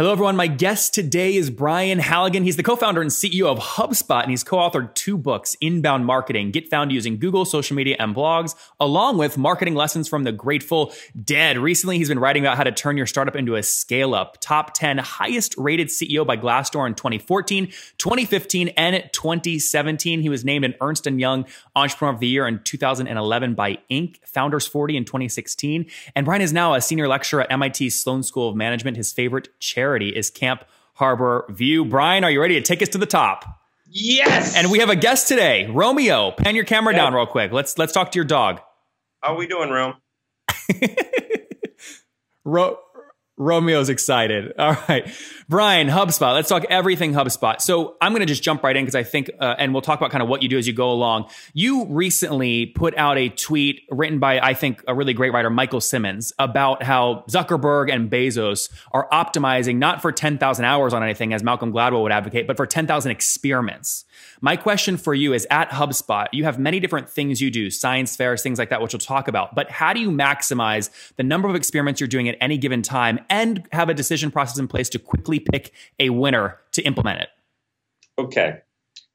Hello, everyone. My guest today is Brian Halligan. He's the co founder and CEO of HubSpot, and he's co authored two books Inbound Marketing, Get Found Using Google, Social Media, and Blogs, along with Marketing Lessons from the Grateful Dead. Recently, he's been writing about how to turn your startup into a scale up. Top 10 highest rated CEO by Glassdoor in 2014, 2015, and 2017. He was named an Ernst & Young Entrepreneur of the Year in 2011 by Inc., Founders 40 in 2016. And Brian is now a senior lecturer at MIT Sloan School of Management. His favorite chair is Camp Harbor View. Brian, are you ready to take us to the top? Yes. And we have a guest today, Romeo. Pan your camera yeah. down real quick. Let's let's talk to your dog. How are we doing, Rome? Ro- Romeo's excited. All right. Brian, HubSpot. Let's talk everything HubSpot. So I'm going to just jump right in because I think, uh, and we'll talk about kind of what you do as you go along. You recently put out a tweet written by, I think, a really great writer, Michael Simmons, about how Zuckerberg and Bezos are optimizing not for 10,000 hours on anything, as Malcolm Gladwell would advocate, but for 10,000 experiments. My question for you is at HubSpot, you have many different things you do, science fairs, things like that, which we'll talk about. But how do you maximize the number of experiments you're doing at any given time and have a decision process in place to quickly pick a winner to implement it? Okay.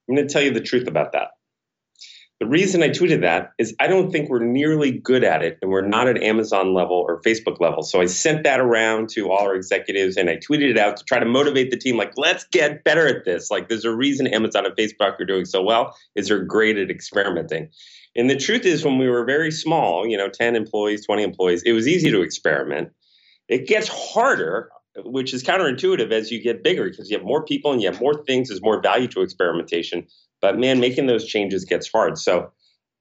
I'm going to tell you the truth about that. The reason I tweeted that is I don't think we're nearly good at it, and we're not at Amazon level or Facebook level. So I sent that around to all our executives and I tweeted it out to try to motivate the team like, let's get better at this. Like, there's a reason Amazon and Facebook are doing so well, is they're great at experimenting. And the truth is, when we were very small, you know, 10 employees, 20 employees, it was easy to experiment. It gets harder, which is counterintuitive as you get bigger because you have more people and you have more things, there's more value to experimentation. But man, making those changes gets hard. So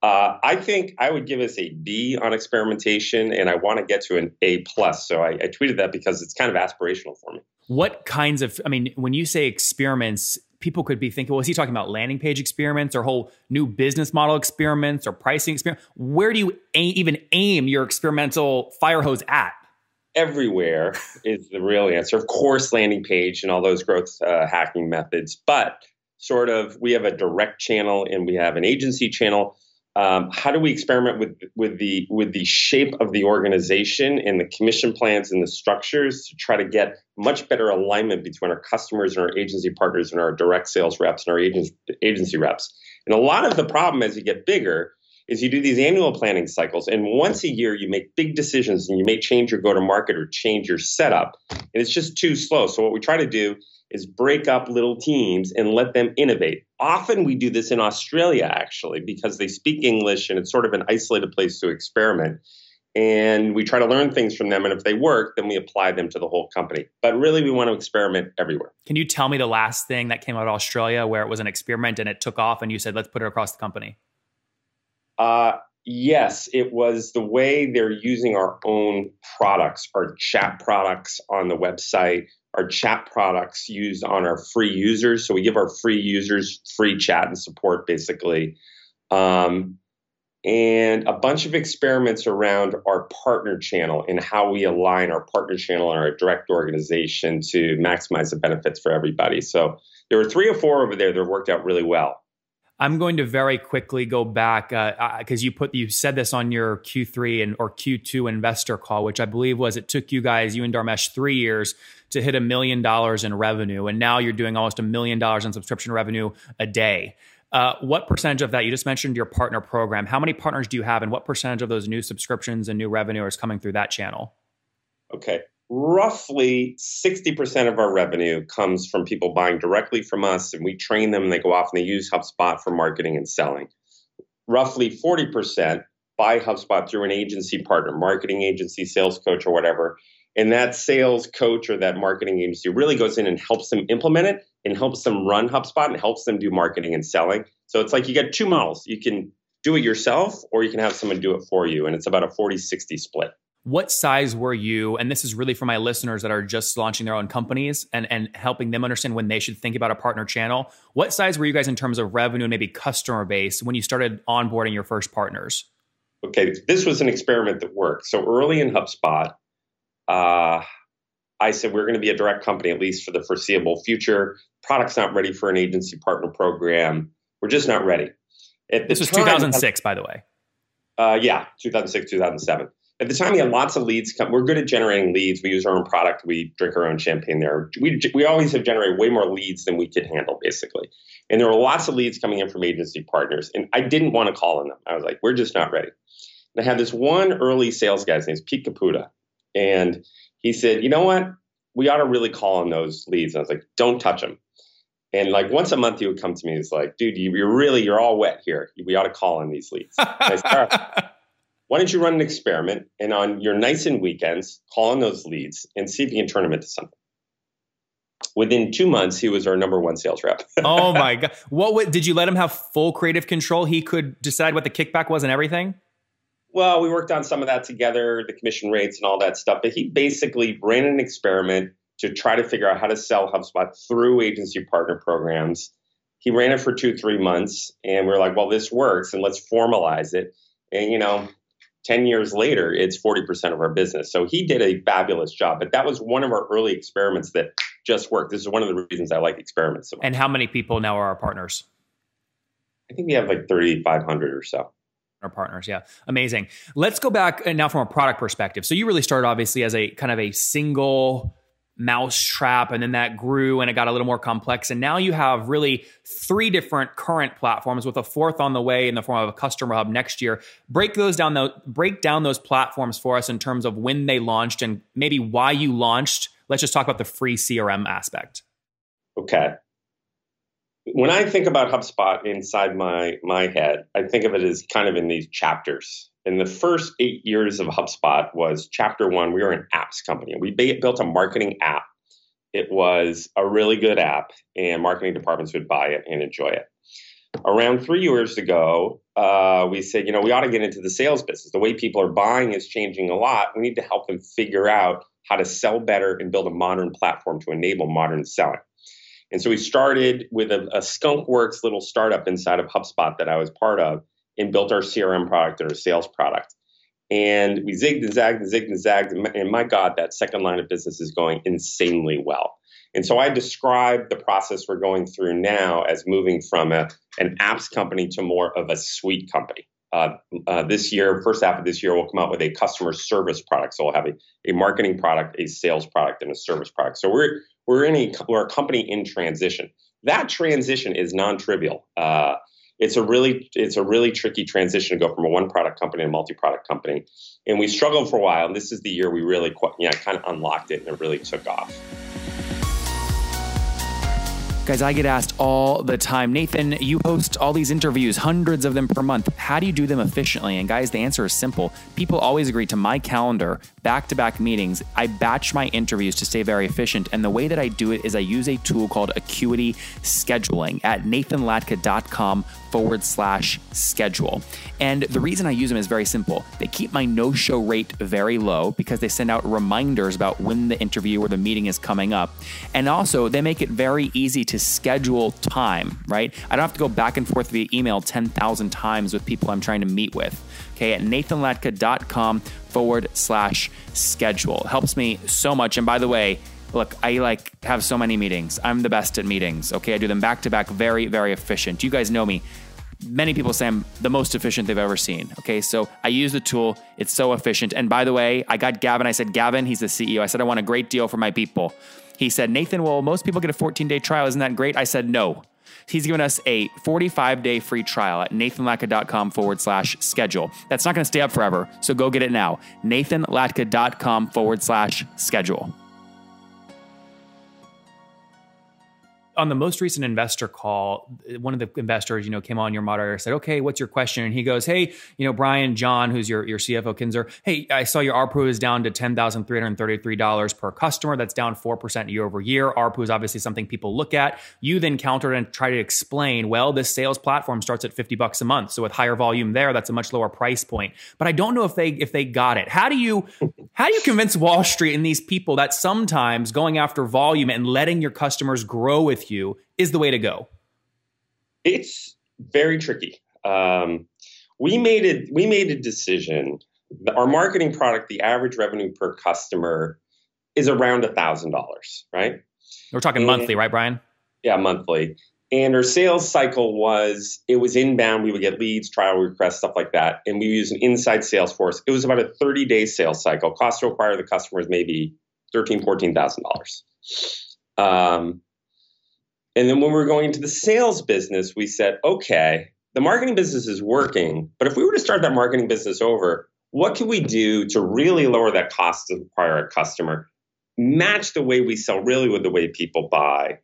uh, I think I would give us a B on experimentation, and I want to get to an A plus. So I, I tweeted that because it's kind of aspirational for me. What kinds of? I mean, when you say experiments, people could be thinking, well, is he talking about landing page experiments or whole new business model experiments or pricing experiments? Where do you even aim your experimental fire hose at? Everywhere is the real answer. Of course, landing page and all those growth uh, hacking methods, but sort of we have a direct channel and we have an agency channel. Um, how do we experiment with with the with the shape of the organization and the commission plans and the structures to try to get much better alignment between our customers and our agency partners and our direct sales reps and our agency agency reps? And a lot of the problem as you get bigger is you do these annual planning cycles and once a year you make big decisions and you may change your go to market or change your setup and it's just too slow so what we try to do is break up little teams and let them innovate. Often we do this in Australia, actually, because they speak English and it's sort of an isolated place to experiment. And we try to learn things from them. And if they work, then we apply them to the whole company. But really, we want to experiment everywhere. Can you tell me the last thing that came out of Australia where it was an experiment and it took off and you said, let's put it across the company? Uh, yes, it was the way they're using our own products, our chat products on the website, our chat products used on our free users. So we give our free users free chat and support basically. Um, and a bunch of experiments around our partner channel and how we align our partner channel and our direct organization to maximize the benefits for everybody. So there were three or four over there that worked out really well. I'm going to very quickly go back because uh, you put you said this on your Q3 and or Q2 investor call, which I believe was it took you guys you and Dharmesh three years to hit a million dollars in revenue, and now you're doing almost a million dollars in subscription revenue a day. Uh, what percentage of that you just mentioned your partner program? How many partners do you have, and what percentage of those new subscriptions and new revenue is coming through that channel? Okay, roughly 60% of our revenue comes from people buying directly from us and we train them and they go off and they use HubSpot for marketing and selling. Roughly 40% buy HubSpot through an agency partner, marketing agency, sales coach, or whatever. And that sales coach or that marketing agency really goes in and helps them implement it and helps them run HubSpot and helps them do marketing and selling. So it's like you get two models. You can do it yourself or you can have someone do it for you. And it's about a 40 60 split. What size were you? And this is really for my listeners that are just launching their own companies and, and helping them understand when they should think about a partner channel. What size were you guys in terms of revenue and maybe customer base when you started onboarding your first partners? Okay, this was an experiment that worked. So early in HubSpot, uh, I said we're going to be a direct company at least for the foreseeable future. Product's not ready for an agency partner program. We're just not ready. At this was time, 2006, by the way. Uh, yeah, 2006, 2007. At the time, we had lots of leads come. We're good at generating leads. We use our own product. We drink our own champagne there. We, we always have generated way more leads than we could handle, basically. And there were lots of leads coming in from agency partners. And I didn't want to call on them. I was like, we're just not ready. And I had this one early sales guy, his name's Pete Caputa. And he said, you know what? We ought to really call on those leads. And I was like, don't touch them. And like once a month, he would come to me. He's like, dude, you, are really, you're all wet here. We ought to call on these leads. Why don't you run an experiment and on your nights and weekends, call on those leads and see if you can turn them into something. Within two months, he was our number one sales rep. oh my god! What did you let him have full creative control? He could decide what the kickback was and everything. Well, we worked on some of that together, the commission rates and all that stuff. But he basically ran an experiment to try to figure out how to sell HubSpot through agency partner programs. He ran it for two, three months, and we are like, well, this works, and let's formalize it. And, you know, 10 years later, it's 40% of our business. So he did a fabulous job. But that was one of our early experiments that just worked. This is one of the reasons I like experiments so much. And how many people now are our partners? I think we have like 3,500 or so our partners. Yeah, amazing. Let's go back now from a product perspective. So you really started obviously as a kind of a single mouse trap and then that grew and it got a little more complex. And now you have really three different current platforms with a fourth on the way in the form of a customer hub next year. Break those down though break down those platforms for us in terms of when they launched and maybe why you launched. Let's just talk about the free crm aspect. Okay. When I think about HubSpot inside my my head, I think of it as kind of in these chapters. In the first eight years of HubSpot was chapter one. We were an apps company. We built a marketing app. It was a really good app, and marketing departments would buy it and enjoy it. Around three years ago, uh, we said, you know, we ought to get into the sales business. The way people are buying is changing a lot. We need to help them figure out how to sell better and build a modern platform to enable modern selling. And so we started with a, a Skunkworks little startup inside of HubSpot that I was part of and built our CRM product and our sales product. And we zigged and zagged and zigged and zagged. And my God, that second line of business is going insanely well. And so I describe the process we're going through now as moving from a, an apps company to more of a suite company. Uh, uh, this year, first half of this year, we'll come out with a customer service product. So we'll have a, a marketing product, a sales product, and a service product. So we're we're in a we're a company in transition. That transition is non-trivial. Uh, it's a really it's a really tricky transition to go from a one product company to a multi product company, and we struggled for a while. And this is the year we really know, kind of unlocked it and it really took off. Guys, I get asked all the time, Nathan, you host all these interviews, hundreds of them per month. How do you do them efficiently? And guys, the answer is simple. People always agree to my calendar, back to back meetings. I batch my interviews to stay very efficient. And the way that I do it is I use a tool called Acuity Scheduling at nathanlatka.com forward slash schedule. And the reason I use them is very simple. They keep my no show rate very low because they send out reminders about when the interview or the meeting is coming up. And also, they make it very easy to schedule time, right? I don't have to go back and forth via email 10,000 times with people I'm trying to meet with. Okay, at nathanlatka.com forward slash schedule. Helps me so much. And by the way, look, I like have so many meetings. I'm the best at meetings. Okay, I do them back to back, very, very efficient. You guys know me many people say I'm the most efficient they've ever seen. Okay, so I use the tool, it's so efficient. And by the way, I got Gavin, I said, Gavin, he's the CEO. I said, I want a great deal for my people. He said, Nathan, well, most people get a 14 day trial. Isn't that great? I said, no. He's given us a 45 day free trial at nathanlatka.com forward slash schedule. That's not going to stay up forever, so go get it now. nathanlatka.com forward slash schedule. On the most recent investor call, one of the investors, you know, came on your moderator said, "Okay, what's your question?" And he goes, "Hey, you know, Brian, John, who's your your CFO, Kinzer. Hey, I saw your ARPU is down to ten thousand three hundred thirty three dollars per customer. That's down four percent year over year. ARPU is obviously something people look at. You then countered and try to explain, well, this sales platform starts at fifty bucks a month, so with higher volume there, that's a much lower price point. But I don't know if they if they got it. How do you how do you convince Wall Street and these people that sometimes going after volume and letting your customers grow with you is the way to go? It's very tricky. Um, we made it. We made a decision. Our marketing product, the average revenue per customer, is around a thousand dollars. Right. We're talking and, monthly, right, Brian? Yeah, monthly. And our sales cycle was it was inbound. We would get leads, trial requests, stuff like that. And we use an inside sales force. It was about a 30 day sales cycle. Cost to acquire the customer is maybe thirteen, fourteen thousand dollars. And then when we were going into the sales business, we said, okay, the marketing business is working, but if we were to start that marketing business over, what can we do to really lower that cost to acquire a customer, match the way we sell really with the way people buy,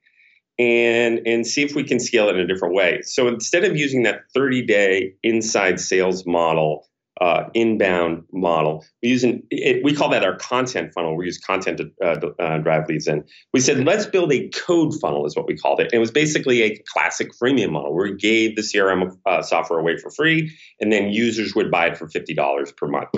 and and see if we can scale it in a different way. So instead of using that 30 day inside sales model uh, inbound model. We use an, it, we call that our content funnel. We use content to uh, uh, drive leads in. We said let's build a code funnel, is what we called it. And it was basically a classic freemium model where we gave the CRM uh, software away for free, and then users would buy it for fifty dollars per month.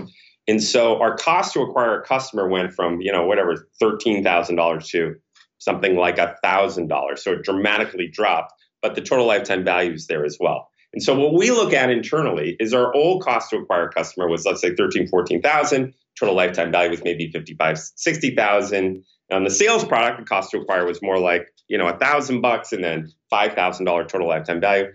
And so our cost to acquire a customer went from you know whatever thirteen thousand dollars to something like a thousand dollars. So it dramatically dropped, but the total lifetime value is there as well. And so what we look at internally is our old cost to acquire a customer was let's say 13, 14,000. Total lifetime value was maybe 55, 60,000. On the sales product, the cost to acquire was more like, you know, a thousand bucks and then $5,000 total lifetime value.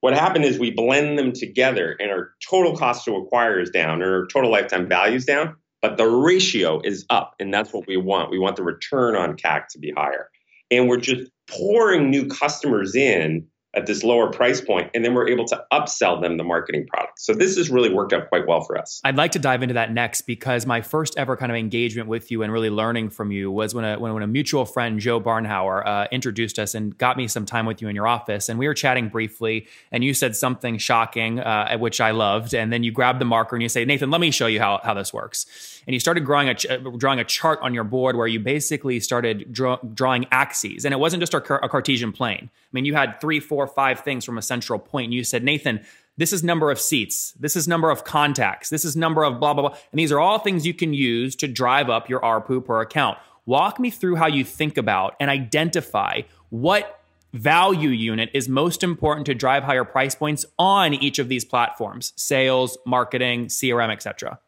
What happened is we blend them together and our total cost to acquire is down or our total lifetime value is down, but the ratio is up. And that's what we want. We want the return on CAC to be higher. And we're just pouring new customers in at this lower price point, and then we're able to upsell them the marketing product. So this has really worked out quite well for us. I'd like to dive into that next because my first ever kind of engagement with you and really learning from you was when a when, when a mutual friend Joe Barnhauer uh, introduced us and got me some time with you in your office, and we were chatting briefly, and you said something shocking, uh, which I loved, and then you grabbed the marker and you say, Nathan, let me show you how how this works, and you started drawing a ch- uh, drawing a chart on your board where you basically started draw- drawing axes, and it wasn't just a, a Cartesian plane. I mean, you had three, four, five things from a central point. And you said, Nathan, this is number of seats. This is number of contacts. This is number of blah, blah, blah. And these are all things you can use to drive up your ARPU per account. Walk me through how you think about and identify what value unit is most important to drive higher price points on each of these platforms sales marketing crm etc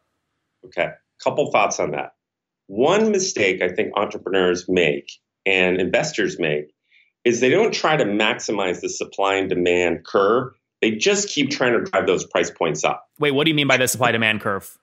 okay couple thoughts on that one mistake i think entrepreneurs make and investors make is they don't try to maximize the supply and demand curve. They just keep trying to drive those price points up. Wait, what do you mean by the supply demand curve?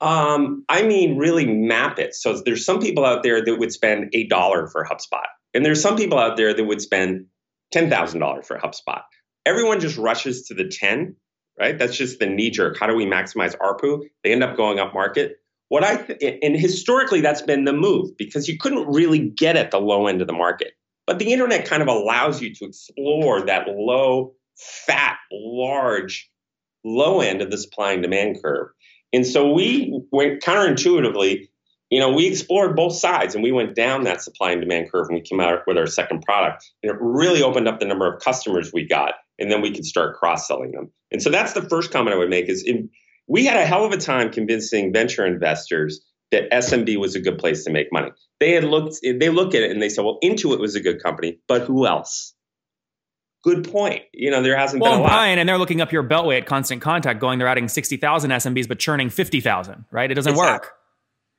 Um, I mean, really map it. So there's some people out there that would spend a dollar for HubSpot, and there's some people out there that would spend ten thousand dollars for HubSpot. Everyone just rushes to the ten, right? That's just the knee jerk. How do we maximize ARPU? They end up going up market. What I th- and historically that's been the move because you couldn't really get at the low end of the market. But the internet kind of allows you to explore that low, fat, large, low end of the supply and demand curve. And so we went counterintuitively, you know, we explored both sides and we went down that supply and demand curve and we came out with our second product. And it really opened up the number of customers we got. And then we could start cross selling them. And so that's the first comment I would make is in, we had a hell of a time convincing venture investors that SMB was a good place to make money. They had looked, they look at it and they said, well, Intuit was a good company, but who else? Good point. You know, there hasn't well, been a lot. Brian, and they're looking up your beltway at Constant Contact, going, they're adding 60,000 SMBs, but churning 50,000, right? It doesn't exactly. work.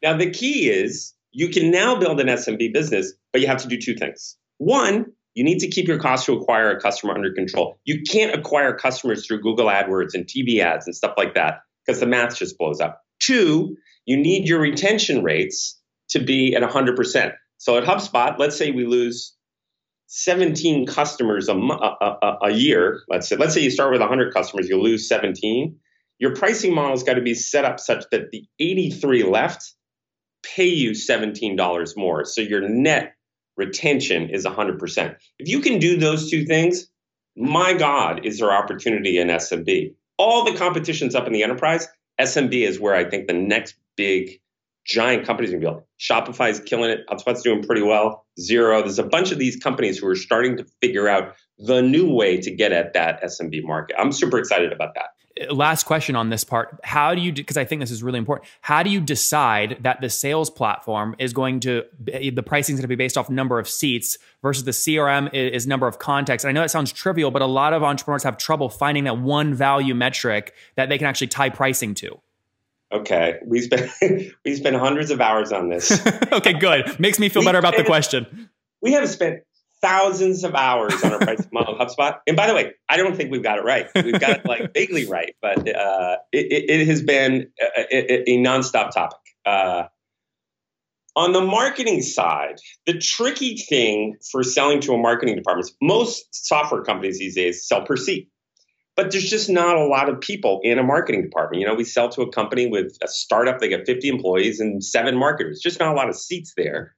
Now, the key is you can now build an SMB business, but you have to do two things. One, you need to keep your cost to acquire a customer under control. You can't acquire customers through Google AdWords and TV ads and stuff like that because the math just blows up. Two, you need your retention rates to be at 100%. So at HubSpot, let's say we lose 17 customers a, a, a, year. Let's say, let's say you start with 100 customers, you lose 17. Your pricing model's got to be set up such that the 83 left pay you $17 more. So your net retention is 100%. If you can do those two things, my God, is there opportunity in SMB? All the competition's up in the enterprise. SMB is where I think the next big giant companies are going to be. Shopify is killing it. HubSpot's doing pretty well. Xero. There's a bunch of these companies who are starting to figure out the new way to get at that SMB market. I'm super excited about that last question on this part. How do you because i think this is really important. How do you decide that the sales platform is going to eh, the pricing is going to be based off number of seats versus the crm is number of contacts? And i know that sounds trivial but a lot of entrepreneurs have trouble finding that one value metric that they can actually tie pricing to. Okay. We spent we spent hundreds of hours on this. Okay good. Makes me feel we better about the question. we have spent thousands of hours on our pricing model HubSpot. And by the way, I don't think we've got it right. We've got it like vaguely right, but uh, it, it, has been a, a, a nonstop topic. Uh, on the marketing side, the tricky thing for selling to a marketing department, is most software companies these days sell per seat. But there's just not a lot of people in a marketing department. You know, we sell to a company with a startup, they get 50 employees and seven marketers. Just not a lot of seats there.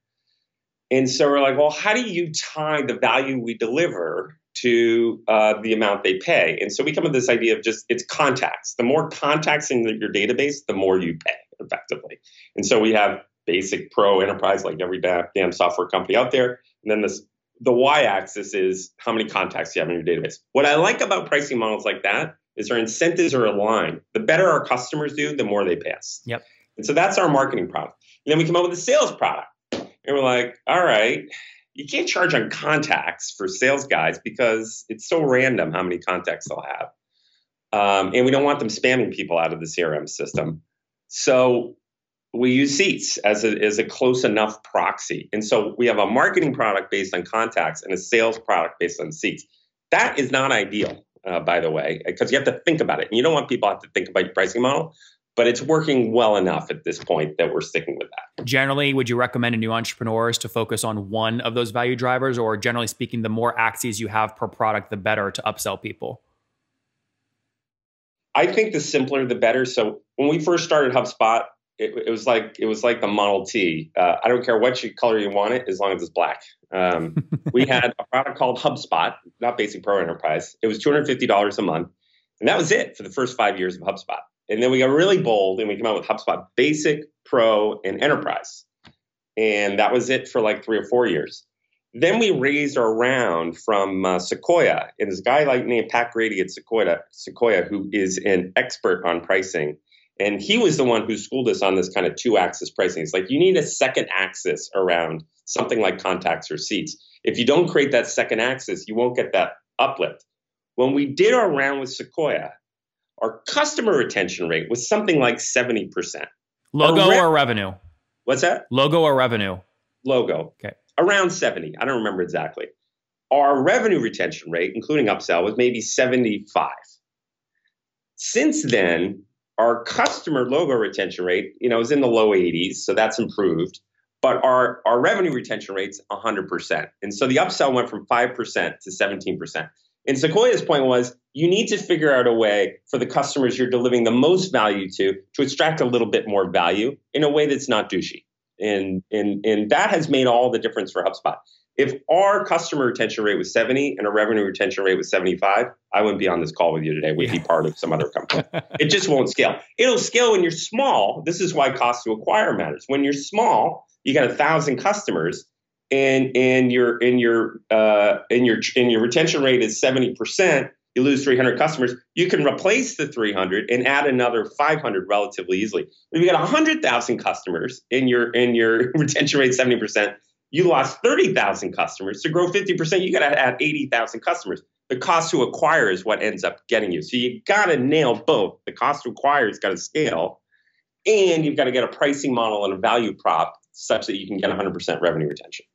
And so we're like, well, how do you tie the value we deliver to uh, the amount they pay? And so we come up with this idea of just it's contacts. The more contacts in your database, the more you pay effectively. And so we have basic pro enterprise, like every damn software company out there. And then this the y-axis is how many contacts you have in your database. What I like about pricing models like that is our incentives are aligned. The better our customers do, the more they pay us. Yep. And so that's our marketing product. And then we come up with a sales product. And we're like, all right, you can't charge on contacts for sales guys because it's so random how many contacts they'll have. Um, and we don't want them spamming people out of the CRM system. So we use seats as a, as a close enough proxy. And so we have a marketing product based on contacts and a sales product based on seats. That is not ideal, uh, by the way, because you have to think about it. And you don't want people to have to think about your pricing model but it's working well enough at this point that we're sticking with that. Generally, would you recommend to new entrepreneurs to focus on one of those value drivers, or generally speaking, the more axes you have per product, the better to upsell people? I think the simpler the better. So when we first started HubSpot, it, it was like it was like the Model T. Uh, I don't care what color you want it, as long as it's black. Um, we had a product called HubSpot, not Basic Pro Enterprise. It was two hundred fifty dollars a month, and that was it for the first five years of HubSpot. And then we got really bold and we came out with HubSpot Basic, Pro, and Enterprise. And that was it for like three or four years. Then we raised our round from uh, Sequoia, and this guy like named Pat Grady at Sequoia, Sequoia, who is an expert on pricing, and he was the one who schooled us on this kind of two-axis pricing. It's like you need a second axis around something like contacts or seats. If you don't create that second axis, you won't get that uplift. When we did our round with Sequoia, our customer retention rate was something like 70%. Logo re- or revenue? What's that? Logo or revenue? Logo. Okay. Around 70. I don't remember exactly. Our revenue retention rate, including upsell, was maybe 75. Since then, our customer logo retention rate, you know, is in the low 80s, so that's improved. But our, our revenue retention rate's 100%. And so the upsell went from 5% to 17%. And Sequoia's point was you need to figure out a way for the customers you're delivering the most value to to extract a little bit more value in a way that's not douchey. And, and, and that has made all the difference for HubSpot. If our customer retention rate was 70 and our revenue retention rate was 75, I wouldn't be on this call with you today. We'd be part of some other company. it just won't scale. It'll scale when you're small. This is why cost to acquire matters. When you're small, you got a thousand customers and and your in your uh, in your in your retention rate is 70%, you lose 300 customers, you can replace the 300 and add another 500 relatively easily. If you got 100,000 customers in your in your retention rate 70%, you lost 30,000 customers. To grow 50%, you got to add 80,000 customers. The cost to acquire is what ends up getting you. So you got to nail both. The cost to acquire has got to scale, and you've got to get a pricing model and a value prop such that you can get 100% revenue retention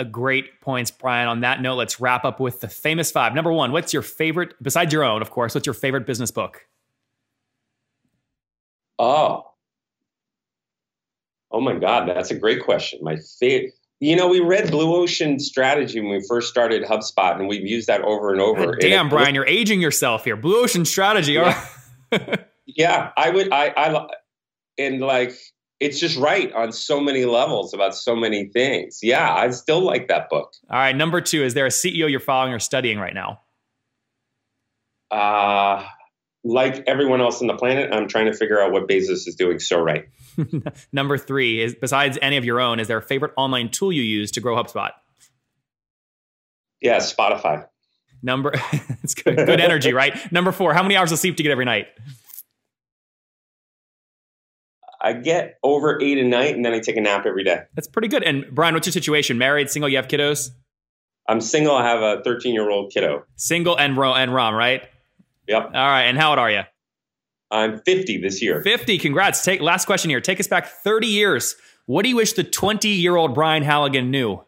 a great points, Brian. On that note, let's wrap up with the famous five. Number one, what's your favorite, besides your own, of course, what's your favorite business book? Oh, oh my God, that's a great question. My favorite. You know, we read Blue Ocean Strategy when we first started HubSpot, and we've used that over and over. God damn, Brian, you're aging yourself here. Blue Ocean Strategy. Yeah, yeah I would. I, I, and like it's just right on so many levels about so many things. Yeah, I still like that book. All right, number two, is there a CEO you're following or studying right now? Uh, like everyone else on the planet, I'm trying to figure out what Bezos is doing so right. number three is besides any of your own, is there a favorite online tool you use to grow HubSpot? Yeah, Spotify. Number it's good, good energy, right? Number four, how many hours of sleep do you get every night? I get over eight a night, and then I take a nap every day. That's pretty good. And Brian, what's your situation? Married, single? You have kiddos? I'm single. I have a 13 year old kiddo. Single and Ro- and Rom, right? Yep. All right. And how old are you? I'm 50 this year. 50. Congrats. Take last question here. Take us back 30 years. What do you wish the 20 year old Brian Halligan knew?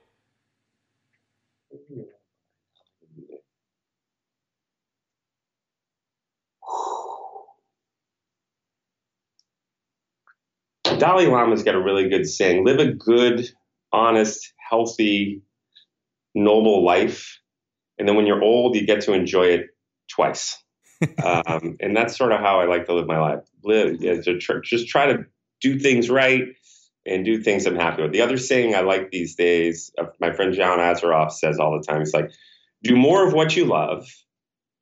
Dalai Lama's got a really good saying live a good, honest, healthy, noble life. And then when you're old, you get to enjoy it twice. um, and that's sort of how I like to live my life. Live, yeah, tr- just try to do things right and do things I'm happy with. The other saying I like these days, uh, my friend John Assaraf says all the time, he's like, do more of what you love,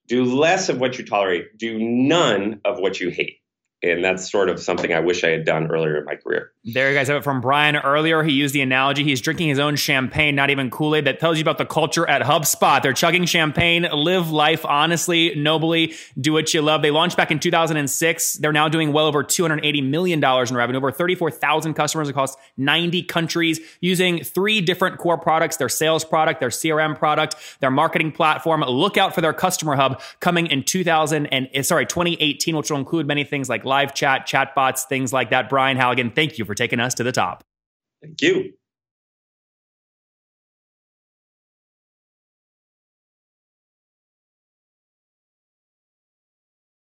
do less of what you tolerate, do none of what you hate and that's sort of something I wish I had done earlier in my career. There you guys have it from Brian earlier. He used the analogy he's drinking his own champagne, not even Kool Aid. That tells you about the culture at HubSpot. They're chugging champagne, live life honestly, nobly, do what you love. They launched back in 2006. They're now doing well over $280 million in revenue, over 34,000 customers across 90 countries using three different core products their sales product, their CRM product, their marketing platform. Look out for their customer hub coming in 2000 and eh, sorry, 2018, which will include many things like live chat, chatbots, things like that. Brian Halligan, thank you for taking us to the top. Thank you.